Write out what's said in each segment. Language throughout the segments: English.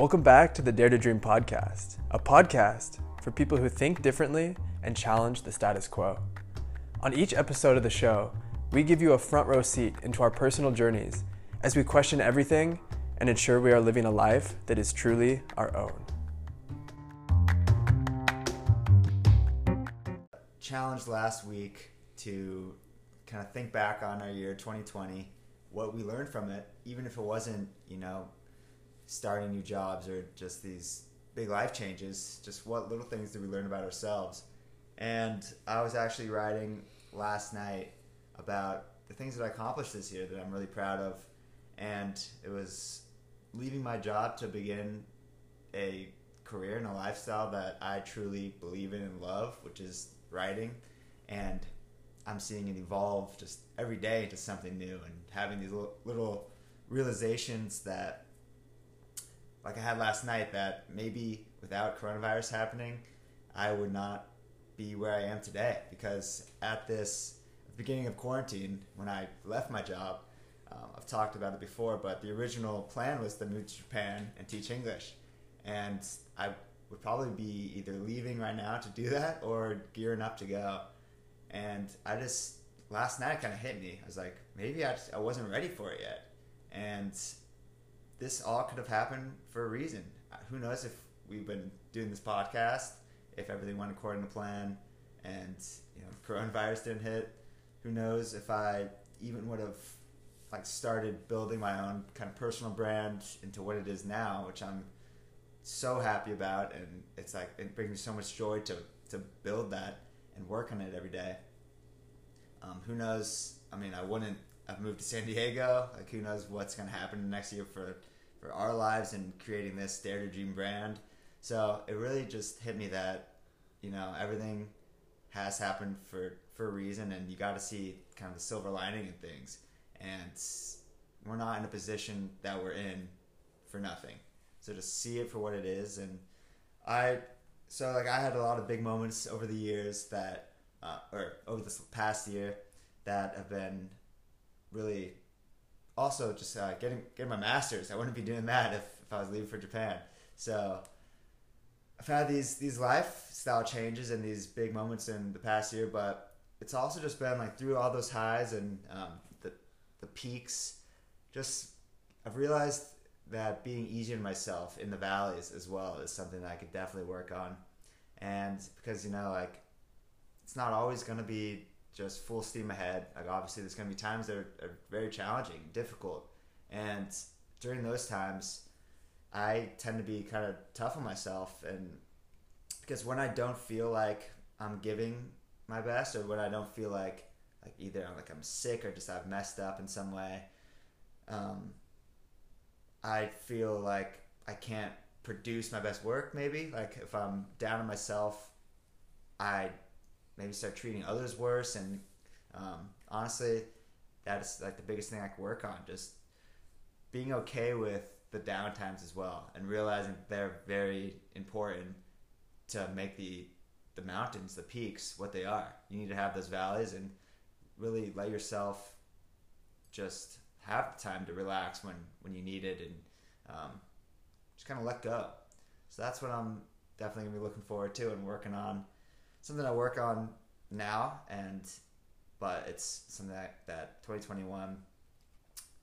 Welcome back to the Dare to Dream podcast, a podcast for people who think differently and challenge the status quo. On each episode of the show, we give you a front row seat into our personal journeys as we question everything and ensure we are living a life that is truly our own. Challenged last week to kind of think back on our year 2020, what we learned from it, even if it wasn't, you know, starting new jobs or just these big life changes, just what little things did we learn about ourselves. And I was actually writing last night about the things that I accomplished this year that I'm really proud of. And it was leaving my job to begin a career and a lifestyle that I truly believe in and love, which is writing. And I'm seeing it evolve just every day into something new and having these little realizations that like I had last night that maybe without coronavirus happening, I would not be where I am today because at this beginning of quarantine, when I left my job, um, I've talked about it before, but the original plan was to move to Japan and teach English, and I would probably be either leaving right now to do that or gearing up to go. And I just last night kind of hit me. I was like, maybe I, just, I wasn't ready for it yet, and this all could have happened for a reason. Who knows if we've been doing this podcast, if everything went according to plan, and you know coronavirus didn't hit. Who knows if I even would have like started building my own kind of personal brand into what it is now, which I'm so happy about, and it's like it brings me so much joy to to build that and work on it every day. Um, who knows? I mean, I wouldn't. I've moved to San Diego. Like, who knows what's going to happen next year for for our lives and creating this Dare to Dream brand. So it really just hit me that, you know, everything has happened for, for a reason and you got to see kind of the silver lining in things. And we're not in a position that we're in for nothing. So just see it for what it is. And I, so like I had a lot of big moments over the years that, uh, or over this past year that have been really also just uh, getting getting my master's. I wouldn't be doing that if, if I was leaving for Japan. So I've had these these lifestyle changes and these big moments in the past year, but it's also just been like through all those highs and um, the the peaks. Just I've realized that being easier on myself in the valleys as well is something that I could definitely work on. And because you know, like it's not always going to be just full steam ahead. Like obviously, there's going to be times that are, are very challenging, difficult, and during those times, I tend to be kind of tough on myself, and because when I don't feel like I'm giving my best, or when I don't feel like like either I'm like I'm sick or just I've messed up in some way, um, I feel like I can't produce my best work. Maybe like if I'm down on myself, I maybe start treating others worse. And um, honestly, that's like the biggest thing I can work on. Just being okay with the downtimes as well, and realizing they're very important to make the the mountains, the peaks, what they are. You need to have those valleys and really let yourself just have the time to relax when when you need it and um, just kind of let go. So that's what I'm definitely gonna be looking forward to and working on something I work on now, and but it's something that, that 2021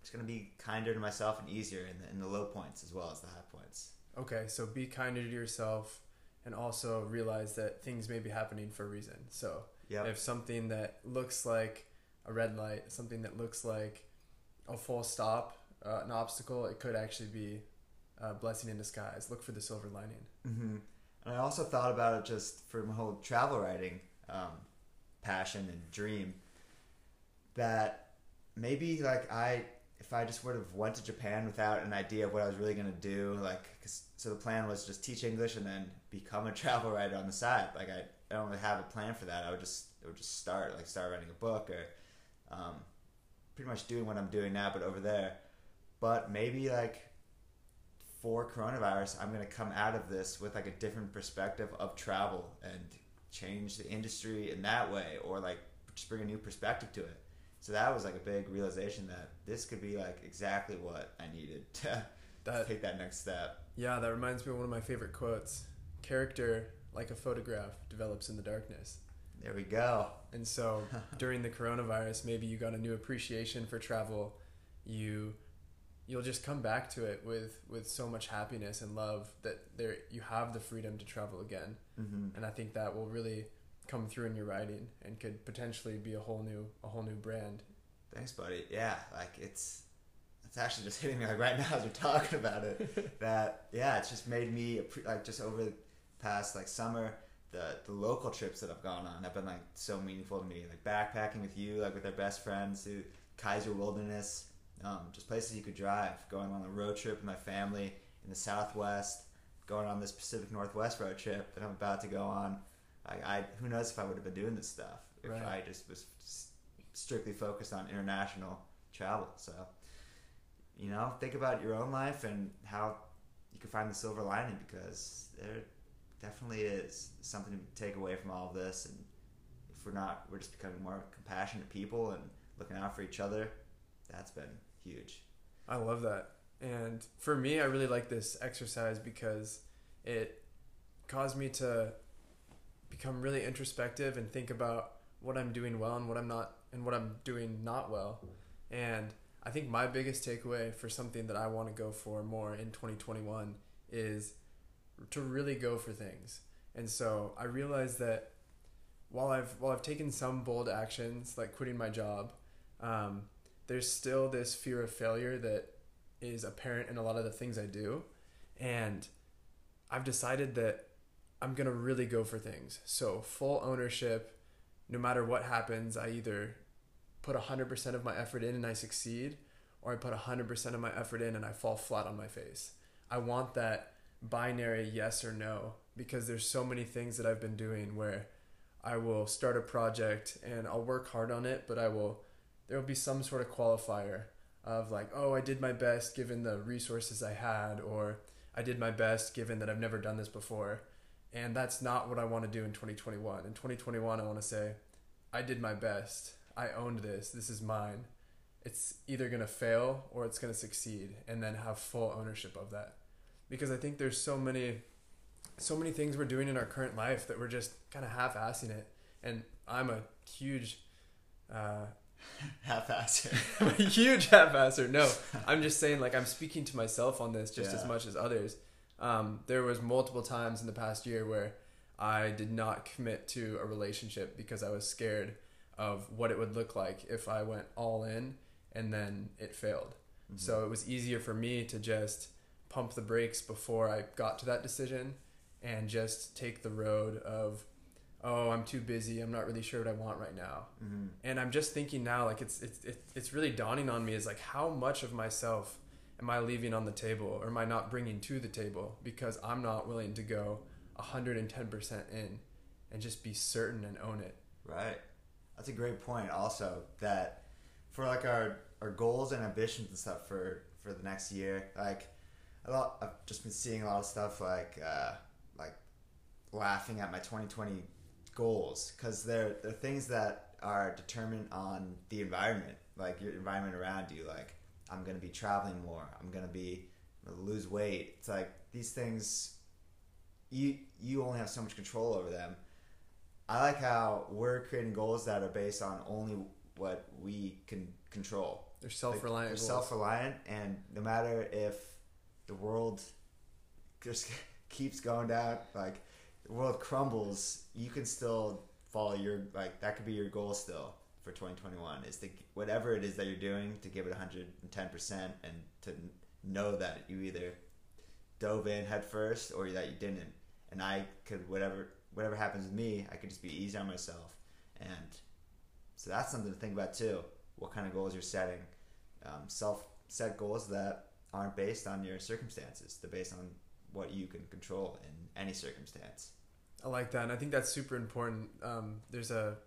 is going to be kinder to myself and easier in the, in the low points as well as the high points. Okay, so be kinder to yourself and also realize that things may be happening for a reason. So yep. if something that looks like a red light, something that looks like a full stop, uh, an obstacle, it could actually be a blessing in disguise. Look for the silver lining. Mm-hmm. And I also thought about it just for my whole travel writing um, passion and dream that maybe like I if I just would have went to Japan without an idea of what I was really gonna do, like, so the plan was just teach English and then become a travel writer on the side. Like, I, I don't really have a plan for that. I would just, I would just start, like, start writing a book or, um, pretty much doing what I'm doing now, but over there. But maybe like for coronavirus, I'm going to come out of this with like a different perspective of travel and change the industry in that way or like just bring a new perspective to it. So that was like a big realization that this could be like exactly what I needed to that take that next step. Yeah, that reminds me of one of my favorite quotes. Character, like a photograph, develops in the darkness. There we go. And so during the coronavirus, maybe you got a new appreciation for travel. You you'll just come back to it with with so much happiness and love that there you have the freedom to travel again. Mm-hmm. And I think that will really come through in your writing and could potentially be a whole new a whole new brand. Thanks, buddy. Yeah, like it's it's actually just hitting me like right now as we're talking about it. that yeah, it's just made me like just over the past like summer the the local trips that I've gone on have been like so meaningful to me. Like backpacking with you, like with our best friends to Kaiser Wilderness, um, just places you could drive. Going on a road trip with my family in the Southwest, going on this Pacific Northwest road trip that I'm about to go on. I, I who knows if I would have been doing this stuff if right. I just was strictly focused on international travel. So, you know, think about your own life and how you can find the silver lining because there definitely is something to take away from all of this. And if we're not, we're just becoming more compassionate people and looking out for each other. That's been huge. I love that. And for me, I really like this exercise because it caused me to become really introspective and think about what I'm doing well and what I'm not and what I'm doing not well. And I think my biggest takeaway for something that I want to go for more in 2021 is to really go for things. And so I realized that while I've while I've taken some bold actions like quitting my job, um, there's still this fear of failure that is apparent in a lot of the things I do, and I've decided that I'm gonna really go for things. So full ownership, no matter what happens, I either put 100% of my effort in and I succeed, or I put 100% of my effort in and I fall flat on my face. I want that binary yes or no because there's so many things that I've been doing where I will start a project and I'll work hard on it, but I will there will be some sort of qualifier of like, oh, I did my best given the resources I had or I did my best given that I've never done this before. And that's not what I want to do in 2021. In 2021, I want to say, I did my best. I owned this. This is mine. It's either going to fail or it's going to succeed and then have full ownership of that because I think there's so many so many things we're doing in our current life that we're just kind of half-assing it and I'm a huge uh, half-asser a huge half-asser no I'm just saying like I'm speaking to myself on this just yeah. as much as others um, there was multiple times in the past year where I did not commit to a relationship because I was scared of what it would look like if I went all in and then it failed. Mm-hmm. So it was easier for me to just pump the brakes before I got to that decision and just take the road of oh i'm too busy i'm not really sure what i want right now mm-hmm. and i'm just thinking now like it's, it's it's really dawning on me is like how much of myself am i leaving on the table or am i not bringing to the table because i'm not willing to go 110% in and just be certain and own it right that's a great point also that for like our our goals and ambitions and stuff for for the next year like a lot. I've just been seeing a lot of stuff like uh, like laughing at my 2020 goals because they're they're things that are determined on the environment, like your environment around you. Like I'm gonna be traveling more. I'm gonna be gonna lose weight. It's like these things. You you only have so much control over them. I like how we're creating goals that are based on only what we can control. They're self reliant. Like, they're self reliant, and no matter if the world just keeps going down, like the world crumbles, you can still follow your like that could be your goal still for 2021 is to whatever it is that you're doing to give it 110% and to know that you either dove in head first or that you didn't and i could whatever whatever happens with me i could just be easy on myself and so that's something to think about too what kind of goals you're setting um, self set goals that aren't based on your circumstances. They're based on what you can control in any circumstance. I like that, and I think that's super important. Um, there's a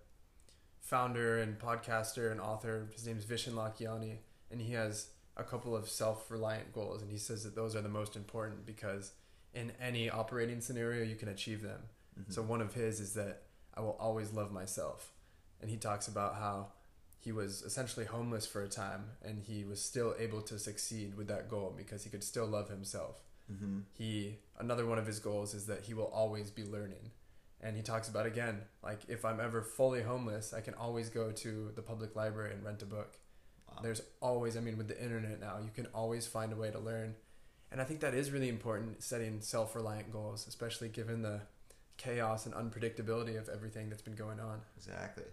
founder and podcaster and author. His name is Vishen Lakhiani, and he has a couple of self-reliant goals, and he says that those are the most important because in any operating scenario you can achieve them. Mm-hmm. So one of his is that I will always love myself, and he talks about how he was essentially homeless for a time and he was still able to succeed with that goal because he could still love himself. Mm-hmm. He another one of his goals is that he will always be learning. And he talks about again, like if I'm ever fully homeless, I can always go to the public library and rent a book. Wow. There's always, I mean, with the internet now, you can always find a way to learn. And I think that is really important setting self reliant goals, especially given the chaos and unpredictability of everything that's been going on. Exactly.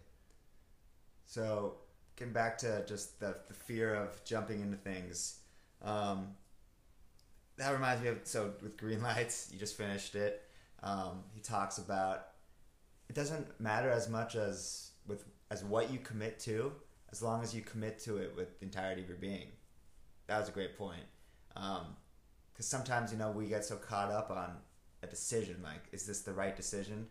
So, getting back to just the, the fear of jumping into things, um, that reminds me of so with Green Lights, you just finished it. Um, he talks about it doesn't matter as much as with as what you commit to, as long as you commit to it with the entirety of your being. That was a great point. Because um, sometimes you know we get so caught up on a decision, like is this the right decision?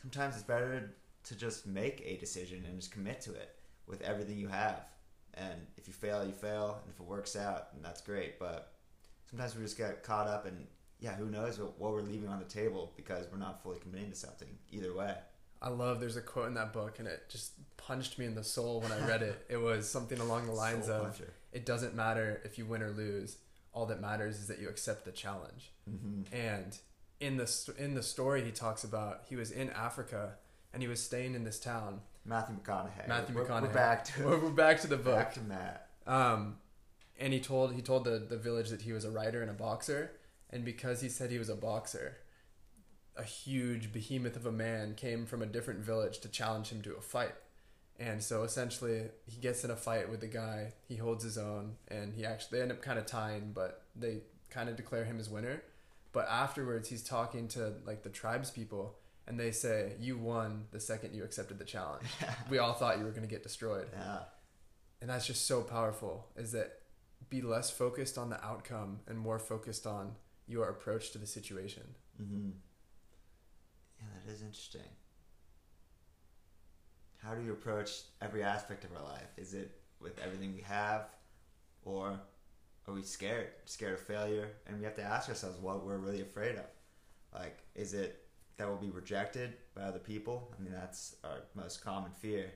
Sometimes it's better to just make a decision and just commit to it with everything you have. And if you fail, you fail, and if it works out, then that's great. But sometimes we just get caught up in yeah, who knows what, what we're leaving on the table because we're not fully committing to something. Either way. I love there's a quote in that book and it just punched me in the soul when I read it. It was something along the lines of it doesn't matter if you win or lose. All that matters is that you accept the challenge. Mm-hmm. And in the in the story he talks about he was in Africa and he was staying in this town. Matthew McConaughey. Matthew we're, McConaughey. We're back to we're, we're back to the book. Back to Matt. Um, and he told he told the the village that he was a writer and a boxer, and because he said he was a boxer, a huge behemoth of a man came from a different village to challenge him to a fight. And so essentially, he gets in a fight with the guy. He holds his own, and he actually they end up kind of tying, but they kind of declare him as winner. But afterwards, he's talking to like the tribes people, and they say, "You won the second you accepted the challenge. we all thought you were going to get destroyed." Yeah. And that's just so powerful. Is that be less focused on the outcome and more focused on your approach to the situation. Mm-hmm. Yeah, that is interesting. How do you approach every aspect of our life? Is it with everything we have, or are we scared, scared of failure? And we have to ask ourselves what we're really afraid of. Like, is it that we'll be rejected by other people? I mean, that's our most common fear.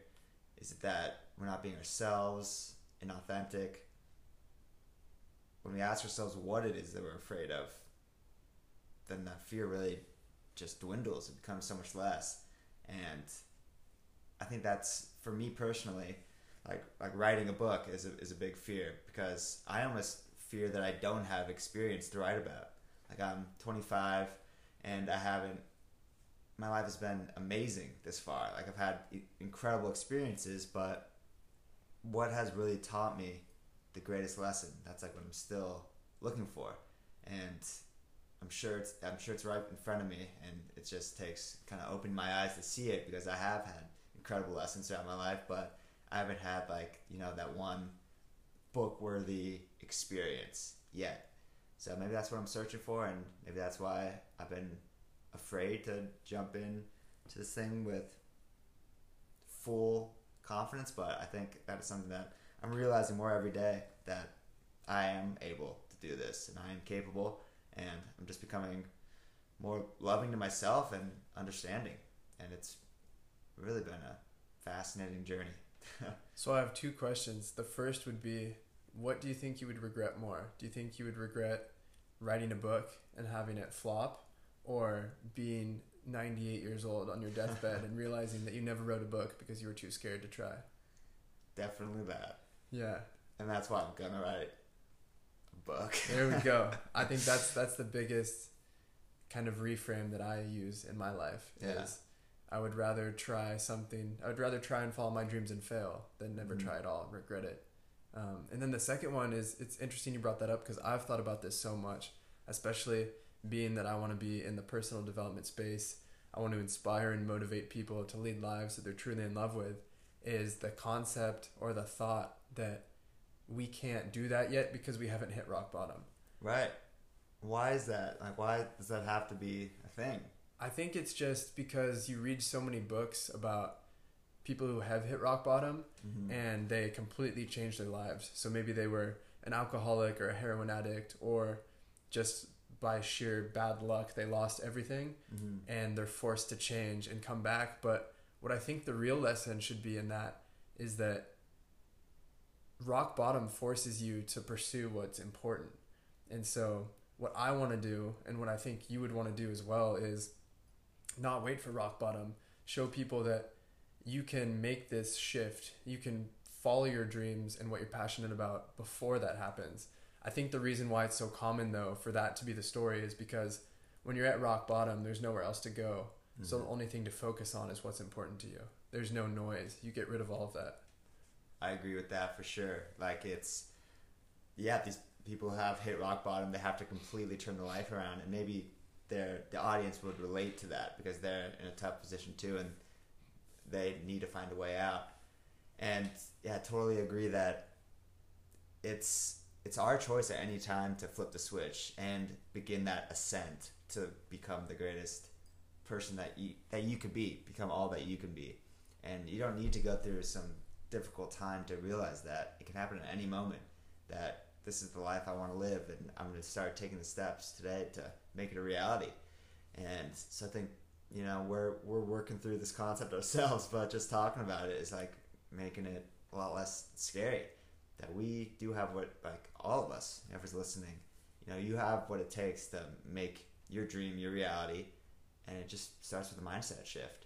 Is it that we're not being ourselves, inauthentic? When we ask ourselves what it is that we're afraid of, then that fear really just dwindles. It becomes so much less. And I think that's for me personally, like like writing a book is a, is a big fear because I almost fear that I don't have experience to write about. Like I'm 25 and I haven't. My life has been amazing this far. Like I've had incredible experiences, but what has really taught me the greatest lesson? That's like what I'm still looking for, and I'm sure it's I'm sure it's right in front of me, and it just takes kind of opening my eyes to see it because I have had incredible lessons throughout my life, but I haven't had like you know that one book worthy experience yet. So maybe that's what I'm searching for, and maybe that's why I've been afraid to jump in to this thing with full confidence. But I think that is something that I'm realizing more every day that I am able to do this, and I am capable and I'm just becoming more loving to myself and understanding. And it's really been a fascinating journey. so I have two questions. The first would be what do you think you would regret more? Do you think you would regret writing a book and having it flop or being 98 years old on your deathbed and realizing that you never wrote a book because you were too scared to try? Definitely that. Yeah. And that's why I'm going to write a book. there we go. I think that's that's the biggest kind of reframe that I use in my life is yeah. I would rather try something. I would rather try and follow my dreams and fail than never mm-hmm. try at all and regret it. Um, and then the second one is it's interesting you brought that up because I've thought about this so much, especially being that I want to be in the personal development space. I want to inspire and motivate people to lead lives that they're truly in love with. Is the concept or the thought that we can't do that yet because we haven't hit rock bottom. Right. Why is that? Like, why does that have to be a thing? I think it's just because you read so many books about people who have hit rock bottom mm-hmm. and they completely changed their lives. So maybe they were an alcoholic or a heroin addict or just by sheer bad luck they lost everything mm-hmm. and they're forced to change and come back. But what I think the real lesson should be in that is that rock bottom forces you to pursue what's important. And so, what I want to do, and what I think you would want to do as well, is not wait for rock bottom. Show people that you can make this shift. You can follow your dreams and what you're passionate about before that happens. I think the reason why it's so common, though, for that to be the story is because when you're at rock bottom, there's nowhere else to go. Mm-hmm. So the only thing to focus on is what's important to you. There's no noise. You get rid of all of that. I agree with that for sure. Like it's, yeah, these people have hit rock bottom. They have to completely turn their life around, and maybe their the audience would relate to that because they're in a tough position too, and they need to find a way out. And yeah, I totally agree that it's it's our choice at any time to flip the switch and begin that ascent to become the greatest person that you that you could be, become all that you can be. And you don't need to go through some difficult time to realize that it can happen at any moment that this is the life I want to live and I'm going to start taking the steps today to make it a reality. And so I think you know we're we're working through this concept ourselves, but just talking about it is like making it a lot less scary. That we do have what like all of us, whoever's listening, you know, you have what it takes to make your dream your reality, and it just starts with a mindset shift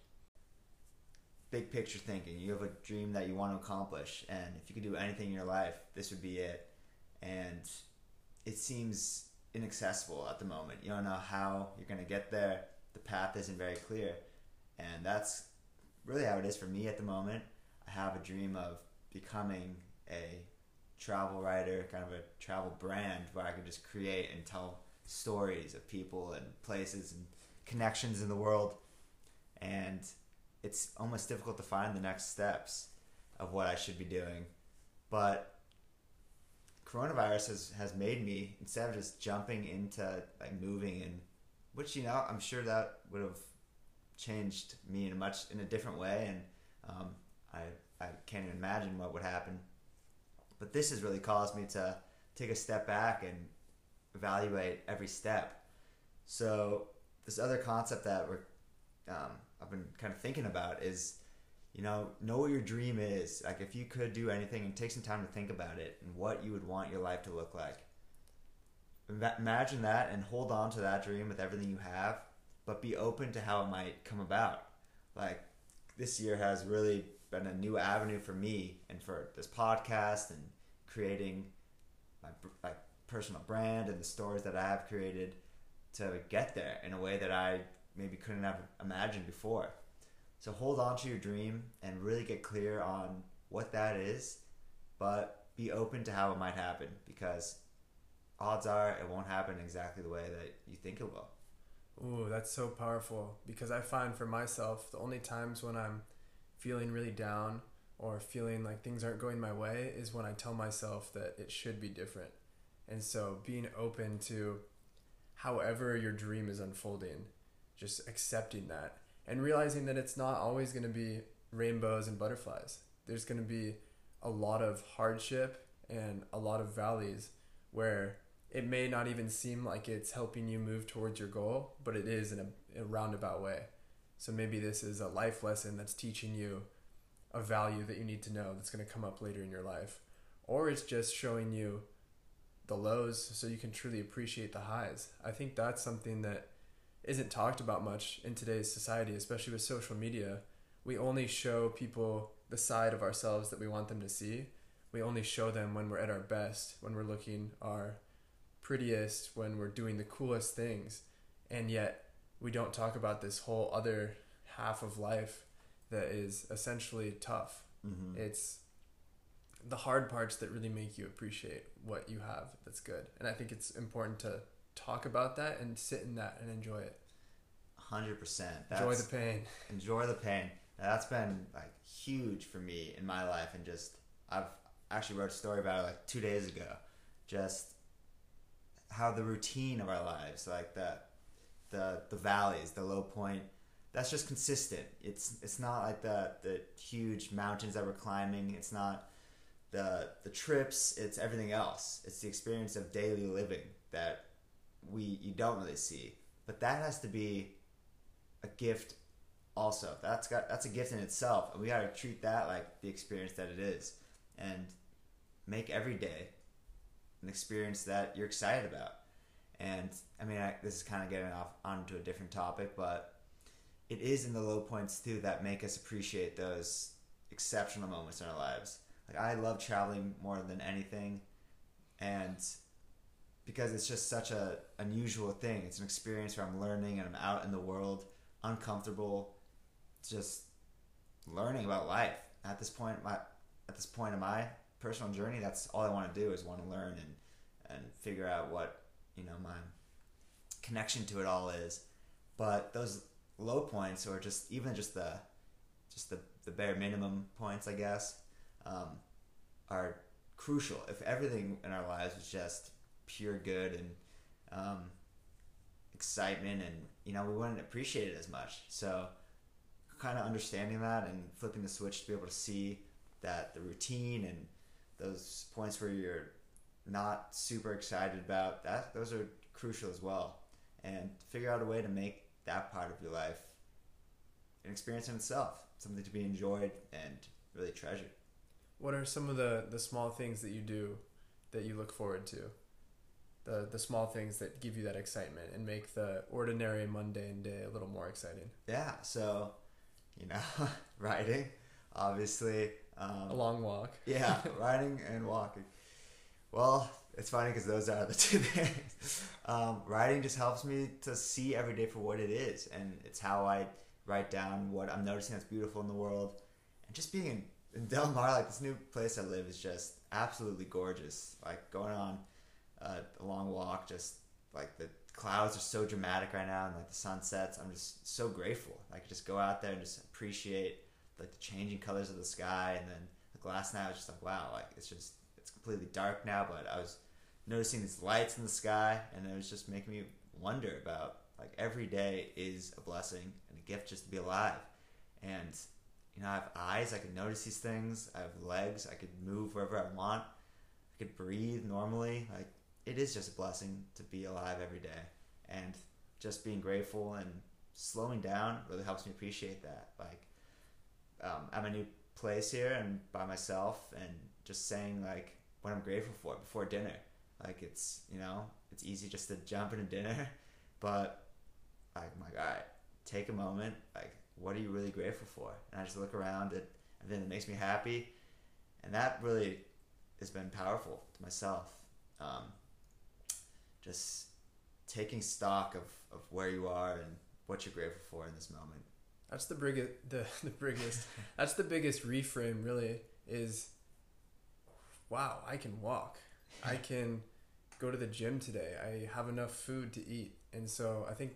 big picture thinking. You have a dream that you want to accomplish, and if you could do anything in your life, this would be it. And it seems inaccessible at the moment. You don't know how you're going to get there. The path isn't very clear. And that's really how it is for me at the moment. I have a dream of becoming a travel writer, kind of a travel brand where I could just create and tell stories of people and places and connections in the world. And it's almost difficult to find the next steps of what I should be doing. But coronavirus has, has made me instead of just jumping into like moving and which you know I'm sure that would have changed me in a much in a different way and um, I I can't even imagine what would happen. But this has really caused me to take a step back and evaluate every step. So this other concept that we're um, I've been kind of thinking about is, you know, know what your dream is. Like if you could do anything and take some time to think about it and what you would want your life to look like. Imagine that and hold on to that dream with everything you have, but be open to how it might come about. Like this year has really been a new avenue for me and for this podcast and creating my, my personal brand and the stories that I have created to get there in a way that I maybe couldn't have imagined before. So hold on to your dream and really get clear on what that is, but be open to how it might happen because odds are it won't happen exactly the way that you think it will. Ooh, that's so powerful because I find for myself the only times when I'm feeling really down or feeling like things aren't going my way is when I tell myself that it should be different. And so being open to however your dream is unfolding just accepting that and realizing that it's not always going to be rainbows and butterflies. There's going to be a lot of hardship and a lot of valleys where it may not even seem like it's helping you move towards your goal, but it is in a, a roundabout way. So maybe this is a life lesson that's teaching you a value that you need to know that's going to come up later in your life. Or it's just showing you the lows so you can truly appreciate the highs. I think that's something that isn't talked about much in today's society, especially with social media. We only show people the side of ourselves that we want them to see. We only show them when we're at our best, when we're looking our prettiest, when we're doing the coolest things. And yet, we don't talk about this whole other half of life that is essentially tough. Mm-hmm. It's the hard parts that really make you appreciate what you have that's good. And I think it's important to talk about that and sit in that and enjoy it. Hundred percent. Enjoy the pain. Enjoy the pain. That's been like huge for me in my life, and just I've actually wrote a story about it like two days ago. Just how the routine of our lives, like the the the valleys, the low point, that's just consistent. It's it's not like the the huge mountains that we're climbing. It's not the the trips. It's everything else. It's the experience of daily living that we you don't really see. But that has to be a gift also. That's got that's a gift in itself. And we gotta treat that like the experience that it is. And make every day an experience that you're excited about. And I mean, I, this is kind of getting off onto a different topic, but it is in the low points too that make us appreciate those exceptional moments in our lives. Like I love traveling more than anything, and because it's just such a unusual thing. It's an experience where I'm learning and I'm out in the world, uncomfortable, just learning about life. At this point, my at this point in my personal journey, that's all I want to do is want to learn and and figure out what you know my connection to it all is. But those low points, or just even just the just the the bare minimum points, I guess, um, are crucial. If everything in our lives was just pure good and um, excitement, and you know, we wouldn't appreciate it as much. So, kind of understanding that and flipping the switch to be able to see that the routine and those points where you're not super excited about that those are crucial as well. And figure out a way to make that part of your life an experience in itself something to be enjoyed and really treasured. What are some of the the small things that you do that you look forward to the the small things that give you that excitement and make the ordinary mundane day a little more exciting yeah so you know riding obviously um, a long walk. yeah, riding and walking. Well, it's funny because those are the two things. Um, writing just helps me to see every day for what it is, and it's how I write down what I'm noticing that's beautiful in the world. And just being in, in Del Mar, like this new place I live, is just absolutely gorgeous. Like going on a long walk, just like the clouds are so dramatic right now, and like the sunsets. I'm just so grateful. I could just go out there and just appreciate like the changing colors of the sky, and then the last night I was just like, wow, like it's just it's completely dark now, but I was noticing these lights in the sky, and it was just making me wonder about like every day is a blessing and a gift just to be alive, and you know I have eyes, I can notice these things, I have legs, I could move wherever I want, I could breathe normally, like it is just a blessing to be alive every day, and just being grateful and slowing down really helps me appreciate that, like um, I'm a new place here and by myself and just saying like what I'm grateful for before dinner. Like it's you know it's easy just to jump into dinner, but like God, take a moment. Like what are you really grateful for? And I just look around at everything that makes me happy, and that really has been powerful to myself. Um, just taking stock of, of where you are and what you're grateful for in this moment. That's the biggest. The the biggest. that's the biggest reframe. Really is. Wow, I can walk. I can go to the gym today. I have enough food to eat, and so I think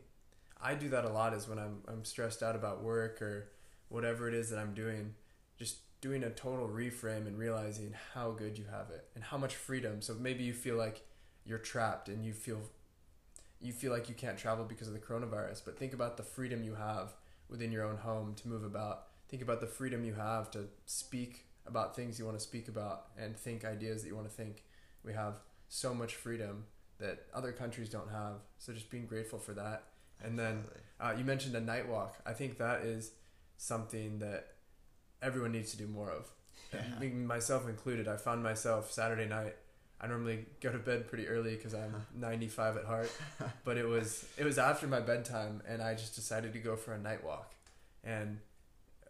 I do that a lot. Is when I'm I'm stressed out about work or whatever it is that I'm doing, just doing a total reframe and realizing how good you have it and how much freedom. So maybe you feel like you're trapped and you feel you feel like you can't travel because of the coronavirus, but think about the freedom you have within your own home to move about. Think about the freedom you have to speak about things you want to speak about and think ideas that you want to think. We have so much freedom that other countries don't have. So just being grateful for that. And then uh, you mentioned a night walk. I think that is something that everyone needs to do more of. Yeah. Myself included. I found myself Saturday night. I normally go to bed pretty early because I'm 95 at heart, but it was it was after my bedtime, and I just decided to go for a night walk. And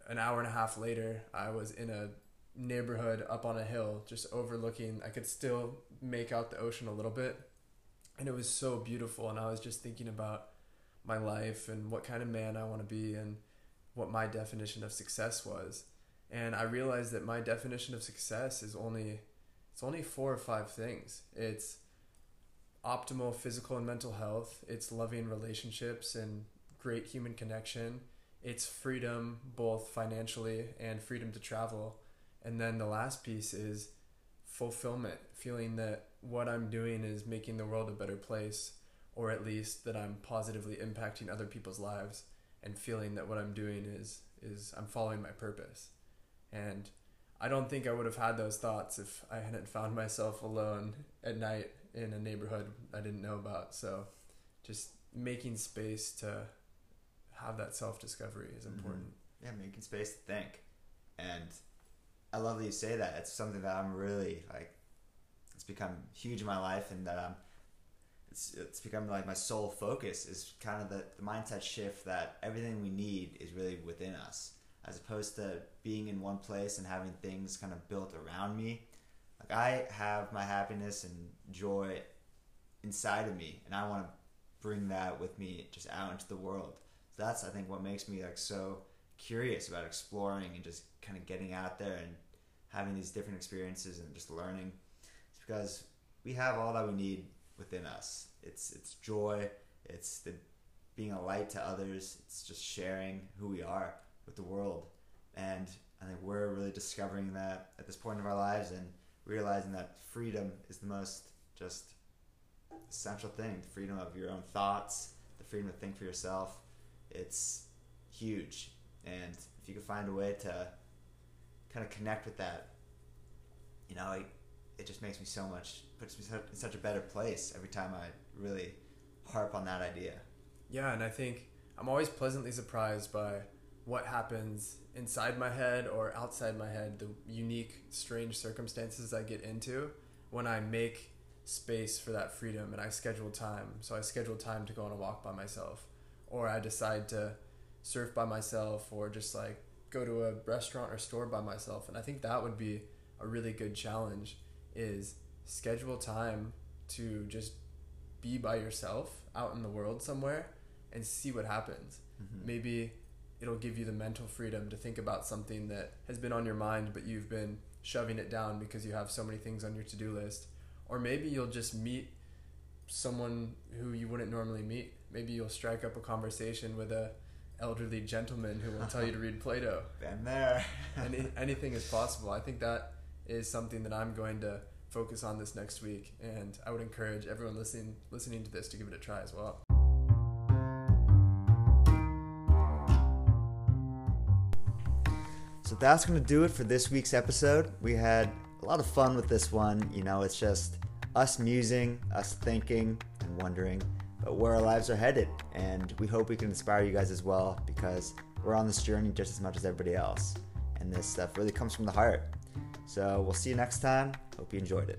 an hour and a half later, I was in a neighborhood up on a hill, just overlooking. I could still make out the ocean a little bit, and it was so beautiful. And I was just thinking about my life and what kind of man I want to be, and what my definition of success was. And I realized that my definition of success is only it's only four or five things. It's optimal physical and mental health, it's loving relationships and great human connection, it's freedom both financially and freedom to travel. And then the last piece is fulfillment, feeling that what I'm doing is making the world a better place, or at least that I'm positively impacting other people's lives and feeling that what I'm doing is is I'm following my purpose. And I don't think I would have had those thoughts if I hadn't found myself alone at night in a neighborhood I didn't know about. So just making space to have that self discovery is mm-hmm. important. Mm-hmm. Yeah, making space to think. And I love that you say that. It's something that I'm really like it's become huge in my life, and that um, it's it's become like my sole focus is kind of the, the mindset shift that everything we need is really within us, as opposed to being in one place and having things kind of built around me. Like I have my happiness and joy inside of me, and I want to bring that with me just out into the world. So that's I think what makes me like so curious about exploring and just kind of getting out there and having these different experiences and just learning. It's because we have all that we need within us. It's it's joy. It's the being a light to others. It's just sharing who we are with the world. And I think we're really discovering that at this point of our lives and realizing that freedom is the most just essential thing. The freedom of your own thoughts, the freedom to think for yourself. It's huge. And if you can find a way to kind of connect with that, you know, it, it just makes me so much, puts me in such a better place every time I really harp on that idea. Yeah, and I think I'm always pleasantly surprised by what happens inside my head or outside my head, the unique, strange circumstances I get into when I make space for that freedom and I schedule time. So I schedule time to go on a walk by myself, or I decide to surf by myself, or just like go to a restaurant or store by myself. And I think that would be a really good challenge is schedule time to just be by yourself out in the world somewhere and see what happens. Mm-hmm. Maybe it'll give you the mental freedom to think about something that has been on your mind but you've been shoving it down because you have so many things on your to-do list. Or maybe you'll just meet someone who you wouldn't normally meet. Maybe you'll strike up a conversation with a elderly gentleman who will tell you to read plato been there. Any, anything is possible. I think that is something that i'm going to focus on this next week and i would encourage everyone listening listening to this to give it a try as well So that's going to do it for this week's episode. We had a lot of fun with this one. You know, it's just us musing, us thinking, and wondering about where our lives are headed. And we hope we can inspire you guys as well because we're on this journey just as much as everybody else. And this stuff really comes from the heart. So we'll see you next time. Hope you enjoyed it.